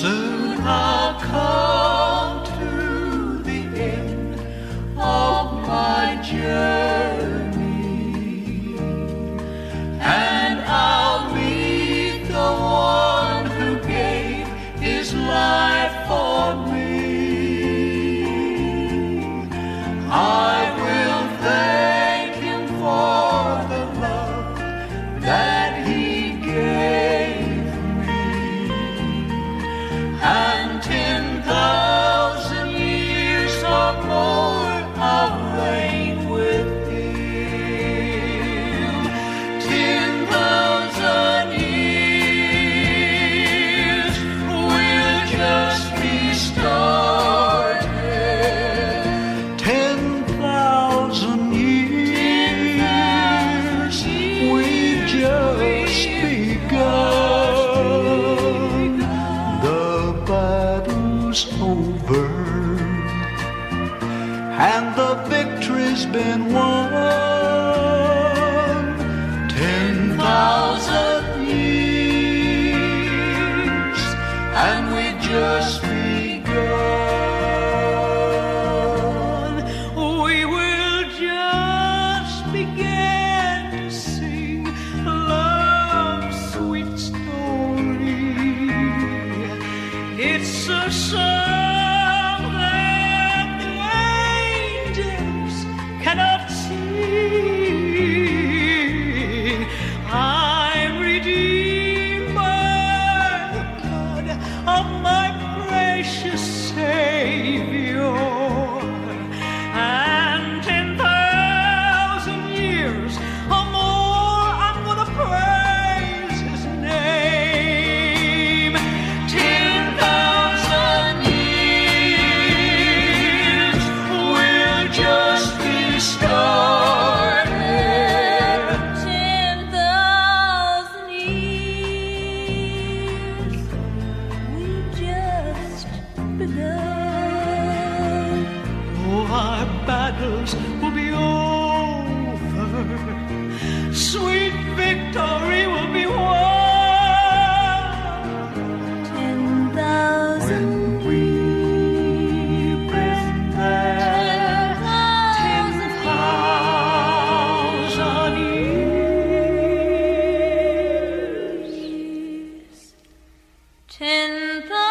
Soon I'll come. over and the victory's been won. Ten thousand years and we just begun. Oh, our battles will be over. Sweet victory will be won. Ten thousand. Ten thousand.